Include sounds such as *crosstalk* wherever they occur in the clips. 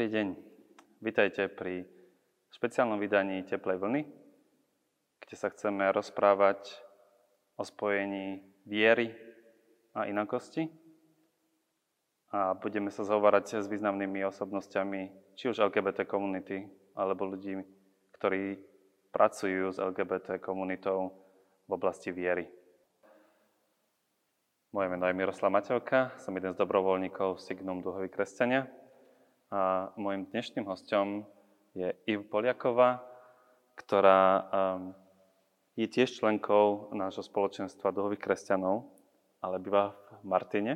Dobrý deň. Vítajte pri špeciálnom vydaní Teplej vlny, kde sa chceme rozprávať o spojení viery a inakosti. A budeme sa zhovárať s významnými osobnosťami, či už LGBT komunity, alebo ľudí, ktorí pracujú s LGBT komunitou v oblasti viery. Moje meno je Miroslav Matevka, som jeden z dobrovoľníkov Signum Duhovi kresťania a môjim dnešným hostom je Iv Poliaková, ktorá um, je tiež členkou nášho spoločenstva Duhových kresťanov, ale býva v Martine.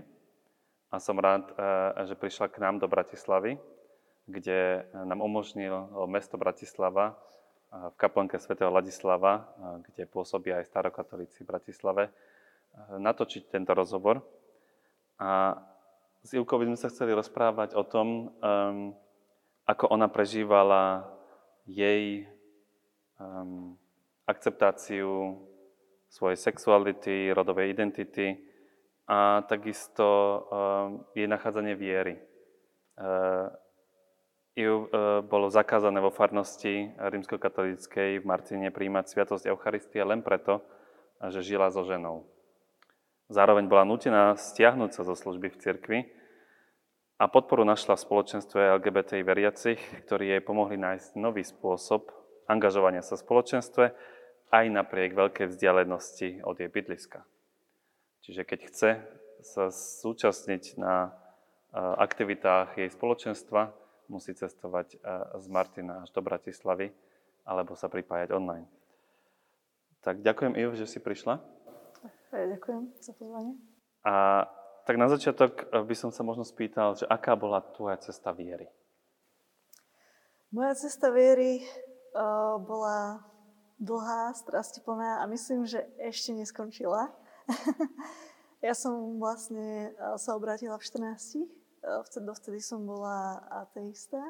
A som rád, uh, že prišla k nám do Bratislavy, kde nám umožnil mesto Bratislava uh, v kaplnke svätého Ladislava, uh, kde pôsobí aj starokatolíci v Bratislave, natočiť tento rozhovor. A s Ilkou by sme sa chceli rozprávať o tom, um, ako ona prežívala jej um, akceptáciu svojej sexuality, rodovej identity a takisto um, jej nachádzanie viery. Uh, ju uh, bolo zakázané vo farnosti rímskokatolíckej v Martine príjmať sviatosť Eucharistie len preto, že žila so ženou. Zároveň bola nutená stiahnuť sa zo služby v cirkvi a podporu našla v spoločenstve LGBT veriacich, ktorí jej pomohli nájsť nový spôsob angažovania sa v spoločenstve aj napriek veľkej vzdialenosti od jej bydliska. Čiže keď chce sa zúčastniť na aktivitách jej spoločenstva, musí cestovať z Martina až do Bratislavy alebo sa pripájať online. Tak ďakujem, Iv, že si prišla. Ja ďakujem za pozvanie. A tak na začiatok eh, by som sa možno spýtal, že aká bola tvoja cesta viery? Moja cesta viery uh, bola dlhá, strastiplná a myslím, že ešte neskončila. *laughs* ja som vlastne uh, sa obrátila v 14. Uh, vtedy, dovtedy som bola ateista.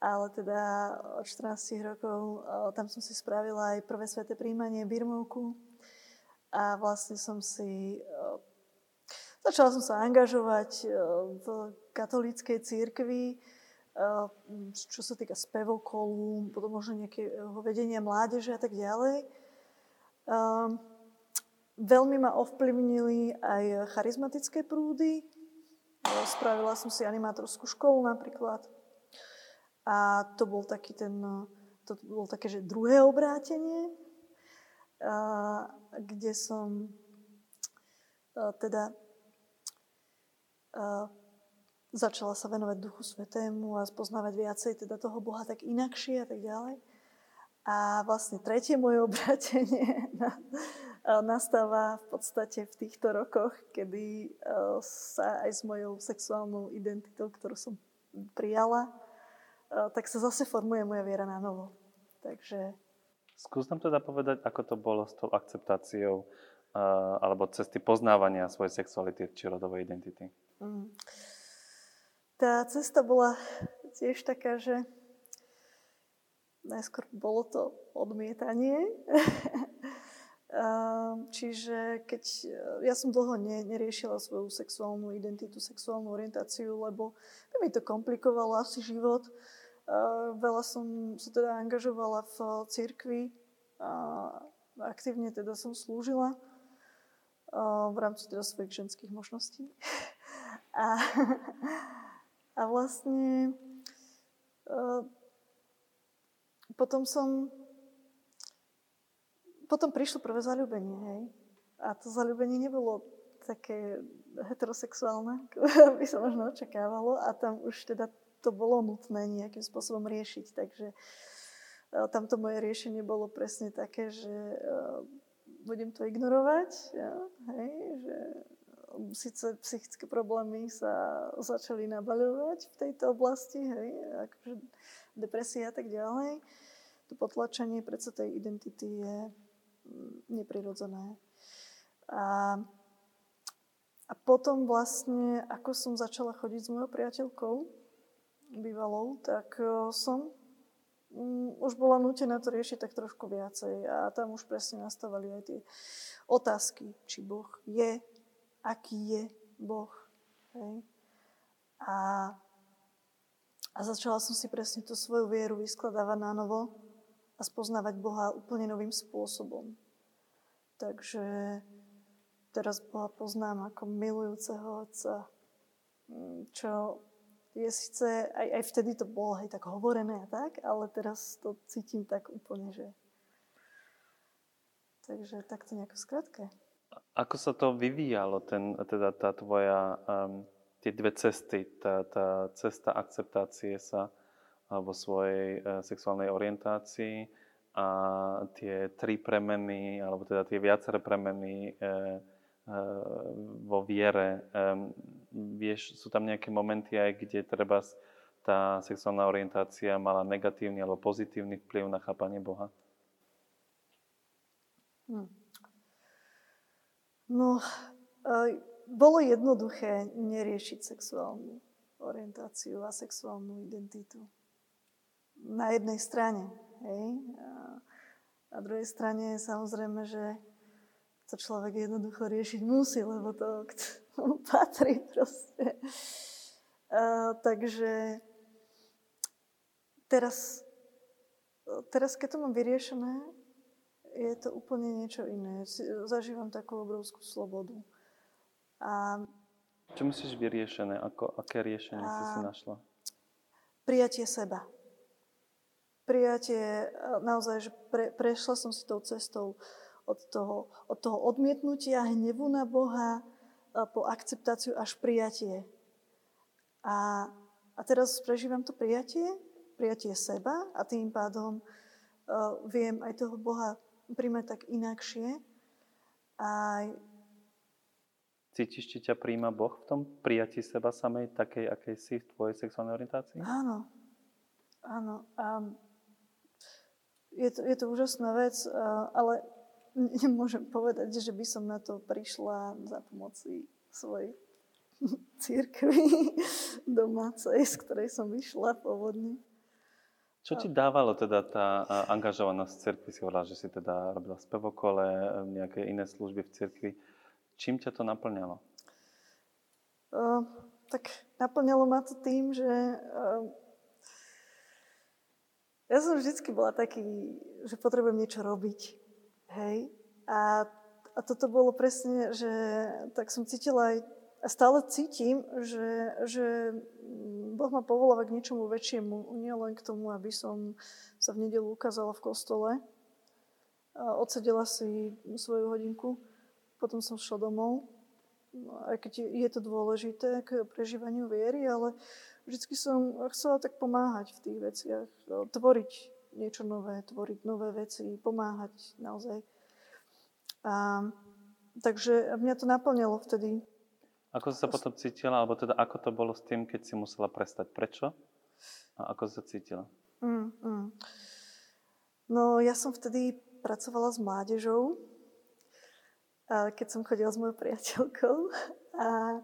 Ale teda od 14 rokov tam som si spravila aj prvé sveté príjmanie Birmovku a vlastne som si... Eh, začala som sa angažovať eh, v katolíckej církvi, eh, čo sa týka spevokolu, potom možno nejakého vedenia mládeže a tak ďalej. Veľmi ma ovplyvnili aj charizmatické prúdy. Spravila som si animátorskú školu napríklad. A to bol taký ten, to bol také, že druhé obrátenie kde som teda začala sa venovať Duchu Svetému a spoznávať viacej teda toho Boha tak inakšie a tak ďalej. A vlastne tretie moje *laughs* obrátenie nastáva v podstate v týchto rokoch, kedy sa aj s mojou sexuálnou identitou, ktorú som prijala, tak sa zase formuje moja viera na novo. Takže Skús nám teda povedať, ako to bolo s tou akceptáciou uh, alebo cesty poznávania svojej sexuality či rodovej identity. Mm. Tá cesta bola tiež taká, že najskôr bolo to odmietanie. *laughs* Čiže keď ja som dlho ne, neriešila svoju sexuálnu identitu, sexuálnu orientáciu, lebo by mi to komplikovalo asi život. Veľa som sa teda angažovala v cirkvi, aktívne teda som slúžila v rámci teda svojich ženských možností. *laughs* A, a vlastne potom som potom prišlo prvé zalúbenie, hej. A to zalúbenie nebolo také heterosexuálne, *laughs* ako by sa možno očakávalo. A tam už teda to bolo nutné nejakým spôsobom riešiť. Takže uh, tamto moje riešenie bolo presne také, že uh, budem to ignorovať, ja, hej, že síce psychické problémy sa začali nabaľovať v tejto oblasti, hej, akože depresia a tak ďalej. To potlačenie predsa tej identity je mm, neprirodzené. A, a potom vlastne, ako som začala chodiť s mojou priateľkou, bývalou, tak e, som um, už bola nutená to riešiť tak trošku viacej. A tam už presne nastávali aj tie otázky, či Boh je, aký je Boh. Hej. A, a A začala som si presne tú svoju vieru vyskladávať na novo a spoznávať Boha úplne novým spôsobom. Takže teraz Boha poznám ako milujúceho Otca, mm, čo je síce, aj, aj vtedy to bolo hej, tak hovorené a tak, ale teraz to cítim tak úplne, že... Takže takto nejako skratke. Ako sa to vyvíjalo, ten, teda tá tvoja, um, tie dve cesty, tá, tá cesta akceptácie sa vo svojej uh, sexuálnej orientácii a tie tri premeny, alebo teda tie viaceré premeny uh, uh, vo viere. Um, vieš, sú tam nejaké momenty aj, kde treba tá sexuálna orientácia mala negatívny alebo pozitívny vplyv na chápanie Boha? Hmm. No, e, bolo jednoduché neriešiť sexuálnu orientáciu a sexuálnu identitu. Na jednej strane, hej. A na druhej strane samozrejme, že to človek jednoducho riešiť musí, lebo to patrí proste. A, takže teraz, teraz, keď to mám vyriešené, je to úplne niečo iné. Zažívam takú obrovskú slobodu. A, Čo myslíš vyriešené? Ako, aké riešenie si si našla? Prijatie seba. Prijatie, naozaj, že pre, prešla som si tou cestou od toho, od toho odmietnutia hnevu na Boha po akceptáciu až prijatie. A, a teraz prežívam to prijatie, prijatie seba a tým pádom uh, viem aj toho Boha príjme tak inakšie. A... Cítiš, či ťa príjma Boh v tom prijatí seba samej, takej, akej si v tvojej sexuálnej orientácii? Áno. Áno. A je, to, je to úžasná vec, ale *laughs* nemôžem povedať, že by som na to prišla za pomoci svojej *laughs* církvy *laughs* domácej, z ktorej som vyšla pôvodne. Čo ti dávalo teda tá angažovanosť cirkvi? Si hovorila, že si teda robila spevokole, nejaké iné služby v cirkvi. Čím ťa to naplňalo? Uh, tak naplňalo ma to tým, že uh, ja som vždycky bola taký, že potrebujem niečo robiť. Hej? A, a toto bolo presne, že tak som cítila aj a stále cítim, že, že Boh ma povoláva k niečomu väčšiemu, nie len k tomu, aby som sa v nedelu ukázala v kostole. A odsedela si svoju hodinku, potom som šla domov. No, aj keď je to dôležité k prežívaniu viery, ale vždy som chcela tak pomáhať v tých veciach, tvoriť niečo nové, tvoriť nové veci, pomáhať naozaj. A, takže mňa to naplňalo vtedy ako si sa potom cítila, alebo teda ako to bolo s tým, keď si musela prestať? Prečo? A ako si sa cítila? Mm, mm. No, ja som vtedy pracovala s mládežou, keď som chodila s mojou priateľkou. *laughs* A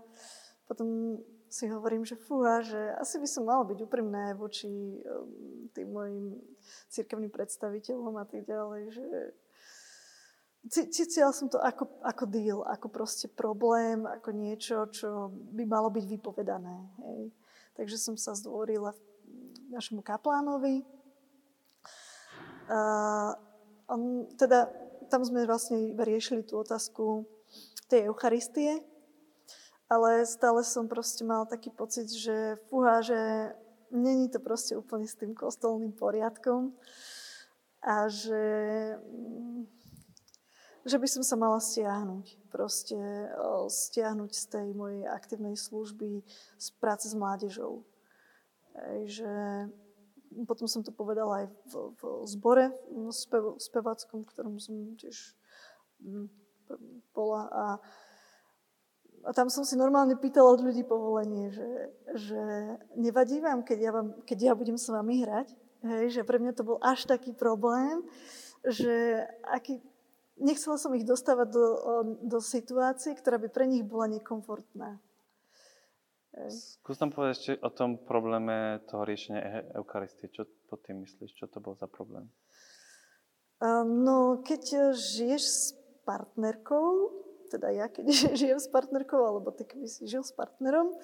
potom si hovorím, že fúha, že asi by som mala byť úprimná voči um, tým mojim církevným predstaviteľom a tak ďalej, že cítila som to ako, ako deal, ako proste problém, ako niečo, čo by malo byť vypovedané. Hej. Takže som sa zdvorila našemu kaplánovi. A on, teda, tam sme vlastne riešili tú otázku tej Eucharistie, ale stále som proste mal taký pocit, že fúha, že není to proste úplne s tým kostolným poriadkom a že že by som sa mala stiahnuť. Proste stiahnuť z tej mojej aktívnej služby, z práce s mládežou. Ej, že potom som to povedala aj v, v zbore v spev, speváckom, ktorom som tiež bola a, a tam som si normálne pýtala od ľudí povolenie, že, že nevadí vám, keď ja, vám, keď ja budem s vami hrať, hej, že pre mňa to bol až taký problém, že aký, nechcela som ich dostávať do, do situácie, ktorá by pre nich bola nekomfortná. Skús nám povedať ešte o tom probléme toho riešenia e- Eucharistie. Čo pod tým myslíš? Čo to bol za problém? No, keď žiješ s partnerkou, teda ja, keď *laughs* žijem s partnerkou, alebo ty, keby si žil s partnerom,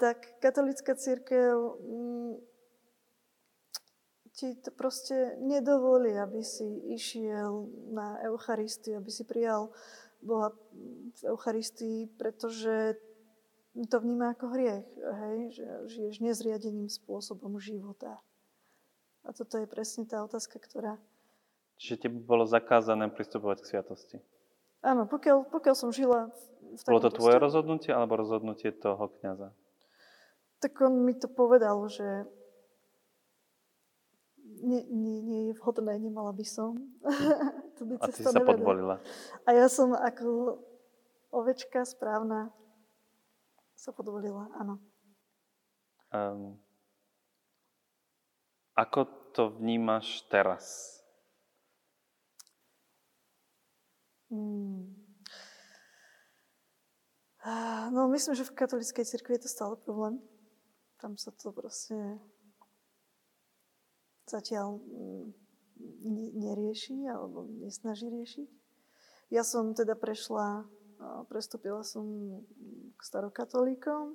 tak katolická církev mm, ti to proste nedovolí, aby si išiel na Eucharistiu, aby si prijal Boha v Eucharistii, pretože to vníma ako hriech, hej? že žiješ nezriadeným spôsobom života. A toto je presne tá otázka, ktorá... Čiže tebe bolo zakázané pristupovať k sviatosti? Áno, pokiaľ, pokiaľ som žila v, v Bolo to tvoje stavu, rozhodnutie alebo rozhodnutie toho kniaza? Tak on mi to povedal, že nie, nie, nie je vhodné, nemala by som. *laughs* to by A ty sa podvolila. A ja som ako ovečka správna sa podvolila, áno. Um, ako to vnímaš teraz? Hmm. No, myslím, že v katolíckej cirkvi je to stále problém. Tam sa to proste zatiaľ mm, nerieši alebo nesnaží riešiť. Ja som teda prešla prestúpila som k starokatolíkom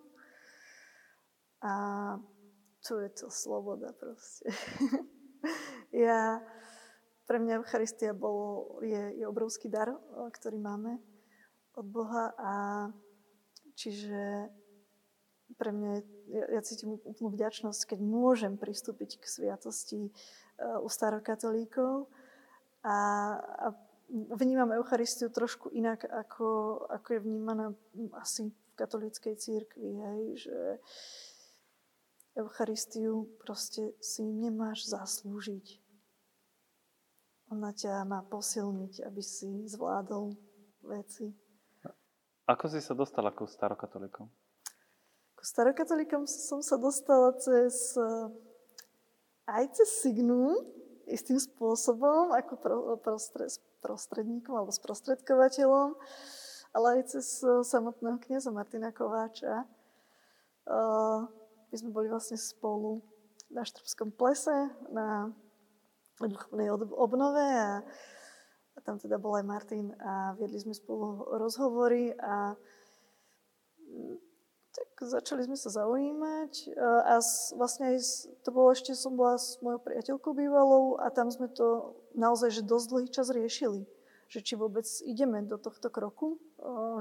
a tu je to sloboda proste. *laughs* ja, pre mňa Eucharistia bol, je, je obrovský dar, ktorý máme od Boha a čiže pre mňa, ja, ja cítim úplnú vďačnosť, keď môžem pristúpiť k sviatosti uh, u starokatolíkov a, a vnímam Eucharistiu trošku inak, ako, ako je vnímaná asi v katolíckej církvi, hej, že Eucharistiu proste si nemáš zaslúžiť. Ona ťa má posilniť, aby si zvládol veci. Ako si sa dostala ku starokatolíkom? Ku starokatolíkom som sa dostala cez aj cez Signum, istým spôsobom, ako pro, prostre, prostredníkom alebo sprostredkovateľom, ale aj cez e, samotného kniaza Martina Kováča. E, my sme boli vlastne spolu na Štrbskom plese, na duchovnej obnove a, a tam teda bol aj Martin a viedli sme spolu rozhovory a tak začali sme sa zaujímať a vlastne aj to bolo ešte, som bola s mojou priateľkou bývalou a tam sme to naozaj že dosť dlhý čas riešili, že či vôbec ideme do tohto kroku,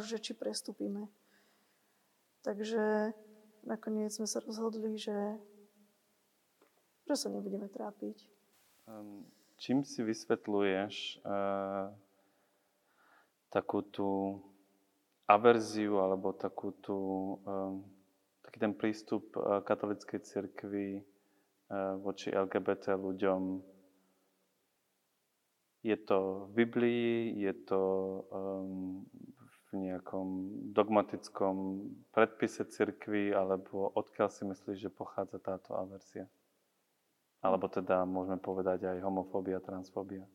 že či prestúpime. Takže nakoniec sme sa rozhodli, že, že sa nebudeme trápiť. Ehm, čím si vysvetľuješ uh, takú tú averziu alebo takú tú, um, taký ten prístup uh, katolickej cirkvi uh, voči LGBT ľuďom. Je to v Biblii, je to um, v nejakom dogmatickom predpise cirkvi, alebo odkiaľ si myslíš, že pochádza táto averzia? Alebo teda môžeme povedať aj homofóbia, transfóbia?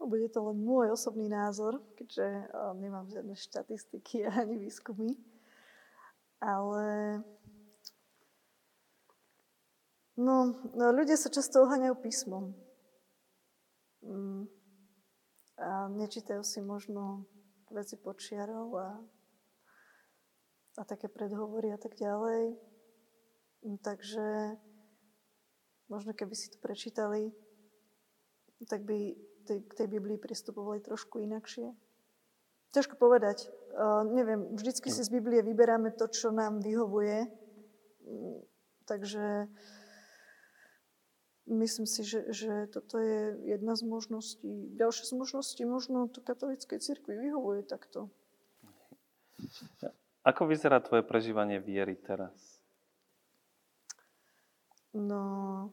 No, bude to len môj osobný názor, keďže uh, nemám žiadne štatistiky ani výskumy. Ale no, no, ľudia sa často oháňajú písmom. Mm. A nečítajú si možno veci počiarov a, a také predhovory a tak ďalej. Mm, takže možno keby si to prečítali, tak by tej, k tej Biblii pristupovali trošku inakšie? Ťažko povedať. Uh, neviem, vždycky si z Biblie vyberáme to, čo nám vyhovuje. Mm, takže myslím si, že, že toto je jedna z možností. Ďalšie z možností možno to katolíckej cirkvi vyhovuje takto. Ako vyzerá tvoje prežívanie viery teraz? No,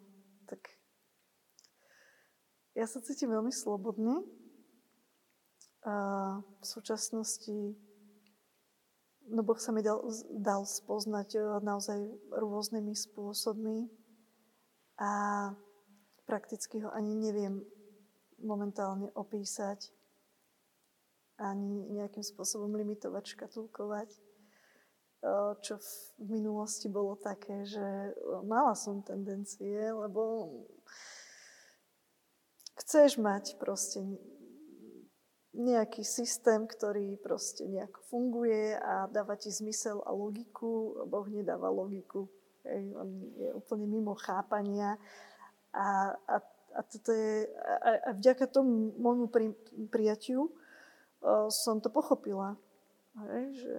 ja sa cítim veľmi slobodne. A v súčasnosti no Boh sa mi dal, dal spoznať e, naozaj rôznymi spôsobmi a prakticky ho ani neviem momentálne opísať ani nejakým spôsobom limitovať, škatulkovať. E, čo v minulosti bolo také, že mala som tendencie, lebo chceš mať proste nejaký systém, ktorý proste nejako funguje a dáva ti zmysel a logiku. Boh nedáva logiku. Hej, on je úplne mimo chápania. A, a, a, toto je, a, a vďaka tomu môjmu pri, prijatiu uh, som to pochopila. Hej, že,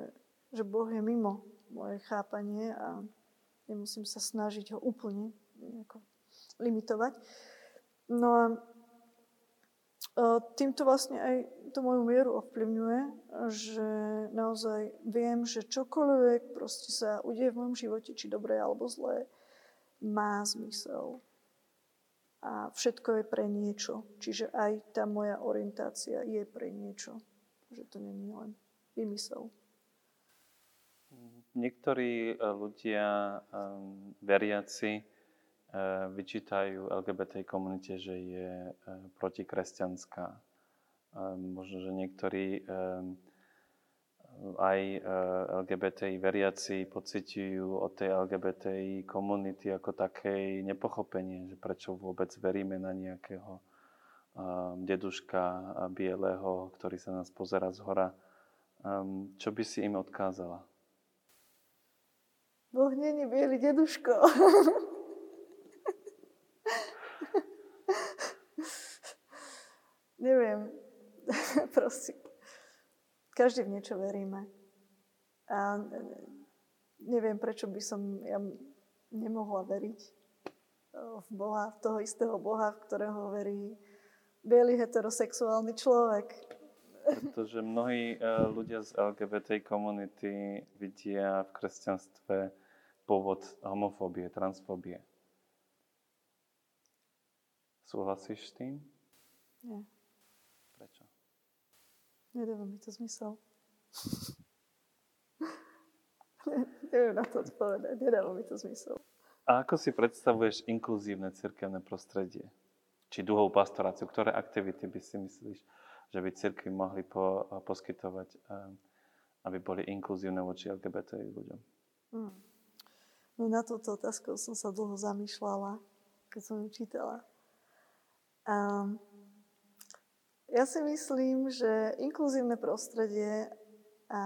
že Boh je mimo moje chápanie a nemusím sa snažiť ho úplne limitovať. No a týmto vlastne aj to moju mieru ovplyvňuje, že naozaj viem, že čokoľvek proste sa udeje v mojom živote, či dobré alebo zlé, má zmysel. A všetko je pre niečo. Čiže aj tá moja orientácia je pre niečo. Že to není len vymysel. Niektorí e, ľudia, um, veriaci, vyčítajú LGBT komunite, že je uh, protikresťanská. Možno, že niektorí aj LGBTI veriaci pociťujú od tej LGBTI komunity ako takej nepochopenie, že prečo vôbec veríme na nejakého deduška bieleho, ktorý sa nás pozera z hora. Čo by si im odkázala? Boh není bielý deduško. *laughs* Neviem, *laughs* proste, každý v niečo veríme. A neviem, prečo by som ja nemohla veriť v Boha, v toho istého Boha, v ktorého verí biely heterosexuálny človek. Pretože mnohí e, ľudia z LGBT komunity vidia v kresťanstve pôvod homofóbie, transfóbie. Súhlasíš s tým? Nie. Nedáva mi to zmysel. *laughs* Neviem na to odpovedať. Nedáva mi to zmysel. A ako si predstavuješ inkluzívne cirkevné prostredie? Či duhovú pastoráciu? Ktoré aktivity by si myslíš, že by cirkvi mohli po, poskytovať, eh, aby boli inkluzívne voči LGBT ľuďom? Hmm. No na túto otázku som sa dlho zamýšľala, keď som ju čítala. Um, ja si myslím, že inkluzívne prostredie a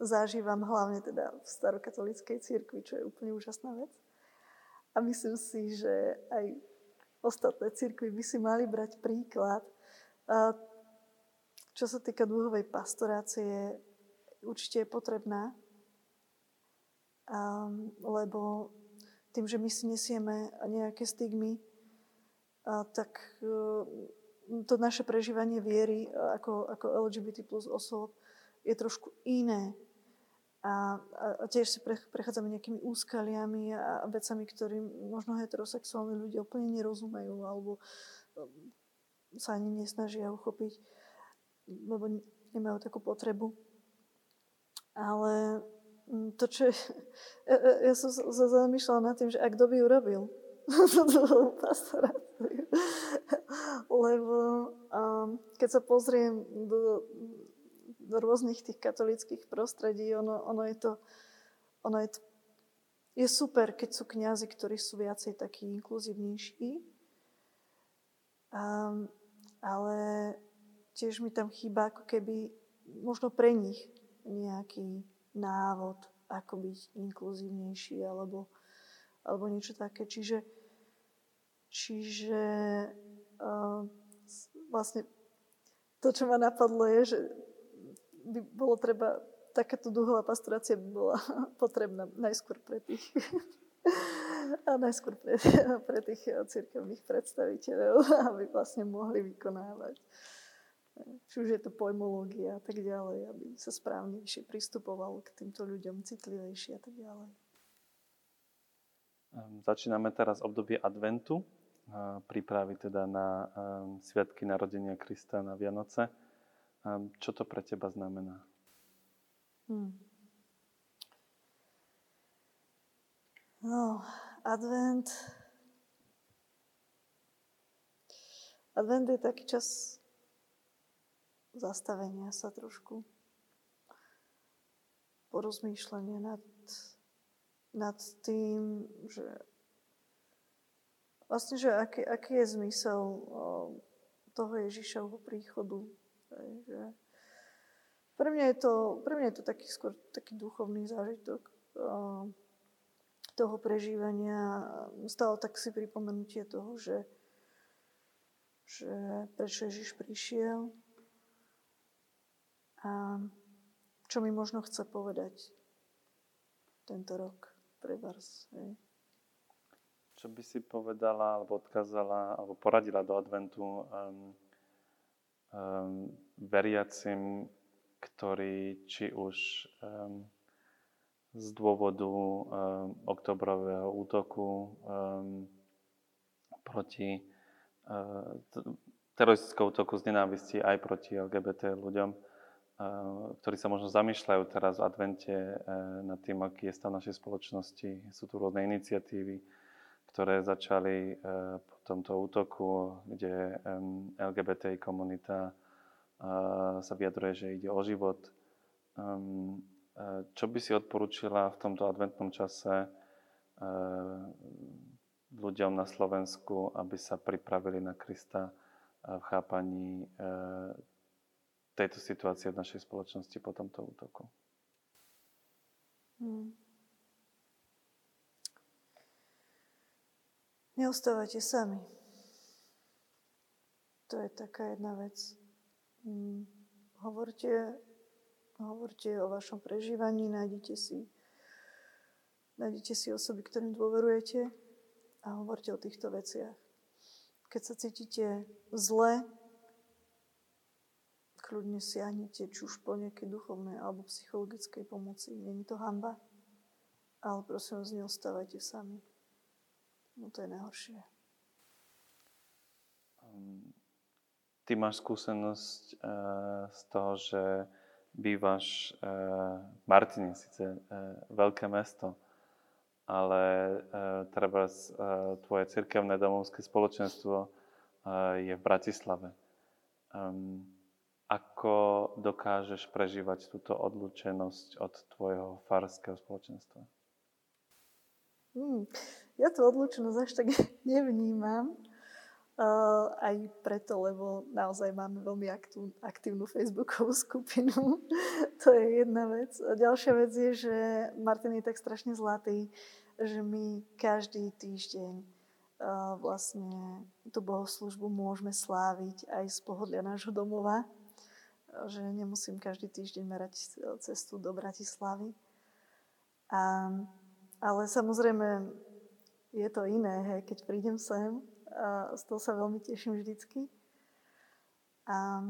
zažívam hlavne teda v starokatolíckej cirkvi, čo je úplne úžasná vec. A myslím si, že aj ostatné cirkvy by si mali brať príklad. A čo sa týka dúhovej pastorácie, určite je potrebná, a, lebo tým, že my si nesieme nejaké stigmy, a, tak to naše prežívanie viery ako, ako LGBT plus osôb je trošku iné. A, a tiež si prechádzame nejakými úskaliami a vecami, ktorým možno heterosexuálni ľudia úplne nerozumejú alebo um, sa ani nesnažia uchopiť, lebo nemajú takú potrebu. Ale mm, to, čo je, ja, ja som sa zamýšľala nad tým, že ak kto by urobil pastoráciu. Lebo um, keď sa pozriem do, do rôznych tých katolických prostredí, ono, ono je to, ono je to je super, keď sú kňazi, ktorí sú viacej takí inkluzívnejší. Um, ale tiež mi tam chýba ako keby možno pre nich nejaký návod, ako byť inkluzívnejší alebo, alebo niečo také. Čiže Čiže vlastne to, čo ma napadlo, je, že by bolo treba, takáto duhová pastorácia by bola *laughs* potrebná najskôr pre tých *laughs* a najskôr pre, *laughs* pre tých církevných predstaviteľov, aby vlastne mohli vykonávať či už je to pojmológia a tak ďalej, aby sa správnejšie pristupovalo k týmto ľuďom, citlivejšie a tak ďalej. Ehm, začíname teraz obdobie adventu prípravy teda na Sviatky narodenia Krista na Vianoce. Čo to pre teba znamená? Hmm. No, advent... Advent je taký čas zastavenia sa trošku, porozmýšľania nad, nad tým, že Vlastne, že aký, aký je zmysel toho Ježišovho príchodu Takže pre mňa je to, pre mňa je to taký skôr taký duchovný zážitok toho prežívania. Stalo tak si pripomenutie toho, že, že prečo Ježiš prišiel a čo mi možno chce povedať tento rok pre vás. Hej. Čo by si povedala, alebo odkázala, alebo poradila do adventu um, um, veriacim, ktorí či už um, z dôvodu um, oktobrového útoku um, proti uh, teroristického útoku z nenávisti aj proti LGBT ľuďom, uh, ktorí sa možno zamýšľajú teraz v advente uh, nad tým, aký je stav našej spoločnosti. Sú tu rôzne iniciatívy, ktoré začali uh, po tomto útoku, kde LGBTI komunita uh, sa vyjadruje, že ide o život. Um, čo by si odporúčila v tomto adventnom čase eh, ľuďom na Slovensku, aby sa pripravili na Krista v chápaní eh, tejto situácie v našej spoločnosti po tomto útoku? Hmm. Neostávajte sami. To je taká jedna vec. Hmm. Hovorte Hovorte o vašom prežívaní, nájdete si, nájdete si osoby, ktorým dôverujete a hovorte o týchto veciach. Keď sa cítite zle, kľudne siahnete či už po nejakej duchovnej alebo psychologickej pomoci. Není to hamba, ale prosím vás, neostávajte sami. No to je najhoršie. Um, ty máš skúsenosť uh, z toho, že bývaš v eh, Martine, síce eh, veľké mesto, ale eh, treba tvoje cirkevné domovské spoločenstvo je v Bratislave. Ehm, ako dokážeš prežívať túto odlučenosť od tvojho farského spoločenstva? Hmm, ja tú odlučenosť až tak *laughs* nevnímam. Uh, aj preto, lebo naozaj máme veľmi aktívnu, aktívnu Facebookovú skupinu. *laughs* to je jedna vec. A ďalšia vec je, že Martin je tak strašne zlatý, že my každý týždeň uh, vlastne tú bohoslužbu môžeme sláviť aj z pohodlia nášho domova. Uh, že nemusím každý týždeň merať cestu do Bratislavy. A, ale samozrejme je to iné, hej, keď prídem sem a z toho sa veľmi teším vždycky. A,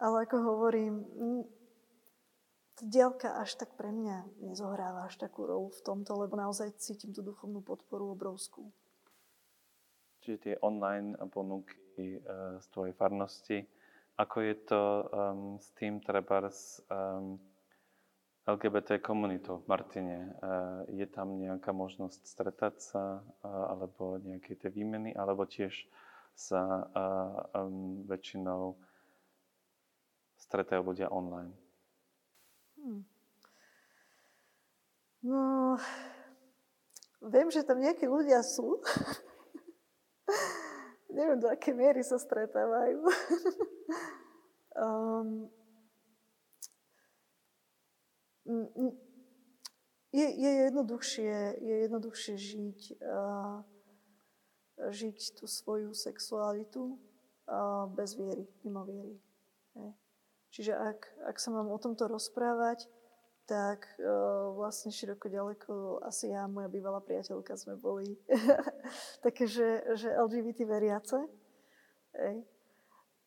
ale ako hovorím, tá dielka až tak pre mňa nezohráva až takú rolu v tomto, lebo naozaj cítim tú duchovnú podporu obrovskú. Čiže tie online ponuky uh, z tvojej farnosti, ako je to um, s tým treba um, LGBT komunitou v Martine. Eh, je tam nejaká možnosť stretať sa eh, alebo nejaké tie výmeny, alebo tiež sa um, väčšinou stretajú ľudia online? Hmm. No, viem, že tam nejakí ľudia sú. *laughs* Neviem, do aké miery sa stretávajú. *laughs* um, je, je, jednoduchšie, je jednoduchšie žiť, uh, žiť tú svoju sexualitu uh, bez viery, mimo viery. Hej. Čiže ak, ak sa mám o tomto rozprávať, tak uh, vlastne široko ďaleko asi ja a moja bývalá priateľka sme boli *laughs* také, že, že LGBT veriace. Hej.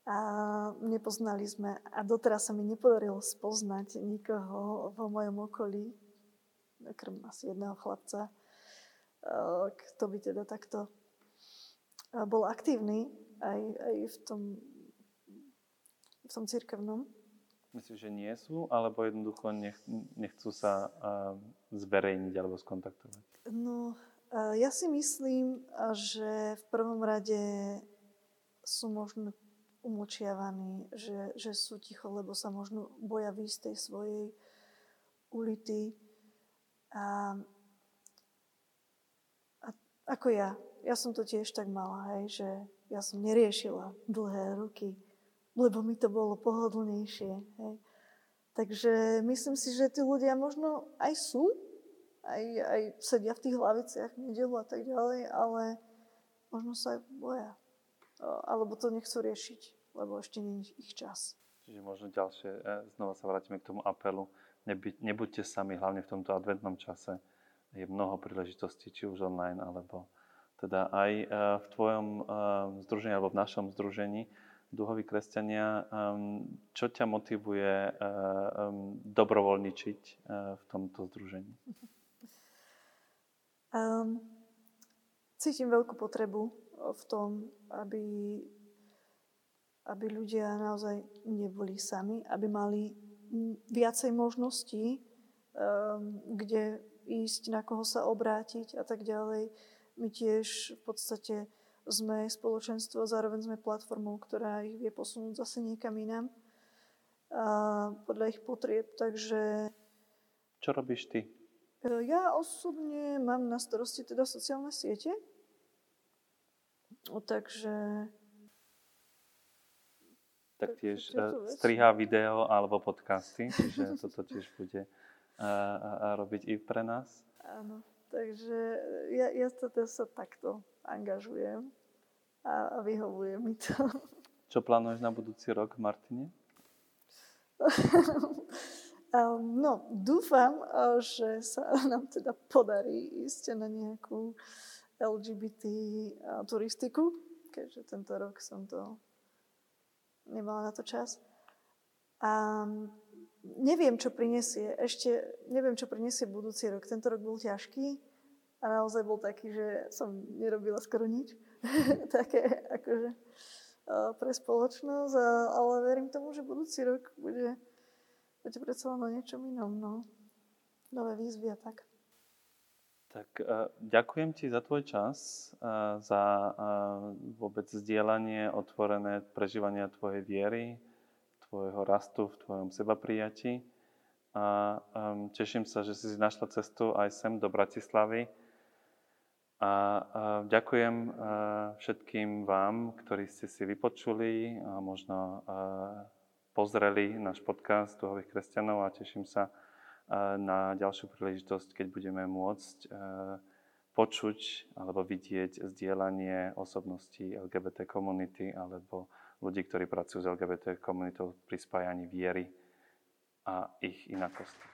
A nepoznali sme, a doteraz sa mi nepodarilo spoznať nikoho vo mojom okolí, okrem asi jedného chlapca, eh, kto by teda takto eh, bol aktívny aj, aj v tom, v tom církevnom. Myslíš, že nie sú, alebo jednoducho nech, nechcú sa uh, zverejniť alebo skontaktovať? No, uh, ja si myslím, že v prvom rade sú možno umlčiavaní, že, že sú ticho, lebo sa možno boja výjsť tej svojej ulity. A, a ako ja. Ja som to tiež tak mala, hej, že ja som neriešila dlhé ruky lebo mi to bolo pohodlnejšie. Hej. Takže myslím si, že tí ľudia možno aj sú, aj, aj sedia v tých hlaviciach nedelu a tak ďalej, ale možno sa aj boja. Alebo to nechcú riešiť, lebo ešte nie je ich čas. Čiže možno ďalšie, e, znova sa vrátime k tomu apelu. Nebyť, nebuďte sami, hlavne v tomto adventnom čase. Je mnoho príležitostí, či už online, alebo teda aj e, v tvojom združení, alebo v našom združení duhoví kresťania. Čo ťa motivuje dobrovoľničiť v tomto združení? Um, cítim veľkú potrebu v tom, aby aby ľudia naozaj neboli sami, aby mali viacej možností, um, kde ísť, na koho sa obrátiť a tak ďalej. My tiež v podstate sme spoločenstvo, zároveň sme platformou, ktorá ich vie posunúť zase niekam inám a podľa ich potrieb. Takže... Čo robíš ty? E, ja osobne mám na starosti teda sociálne siete. Takže taktiež strihá video alebo podcasty, čiže toto tiež bude a robiť i pre nás. Áno, takže ja, ja sa takto angažujem a, a vyhovuje mi to. Čo plánuješ na budúci rok, Martine? um, *laughs* no, dúfam, že sa nám teda podarí ísť na nejakú LGBT turistiku, keďže tento rok som to nemala na to čas. A neviem, čo prinesie. Ešte neviem, čo prinesie budúci rok. Tento rok bol ťažký a naozaj bol taký, že som nerobila skoro nič. *laughs* Také akože pre spoločnosť, ale verím tomu, že budúci rok bude, bude predsa len o niečom inom. No. Nové výzvy a tak. Tak uh, ďakujem ti za tvoj čas, uh, za uh, vôbec zdieľanie, otvorené prežívania tvojej viery, tvojho rastu v tvojom sebaprijati. A teším sa, že si našla cestu aj sem do Bratislavy. A ďakujem všetkým vám, ktorí ste si vypočuli a možno pozreli náš podcast Duhových kresťanov a teším sa, na ďalšiu príležitosť, keď budeme môcť e, počuť alebo vidieť zdieľanie osobností LGBT komunity alebo ľudí, ktorí pracujú s LGBT komunitou pri spájaní viery a ich inakosti.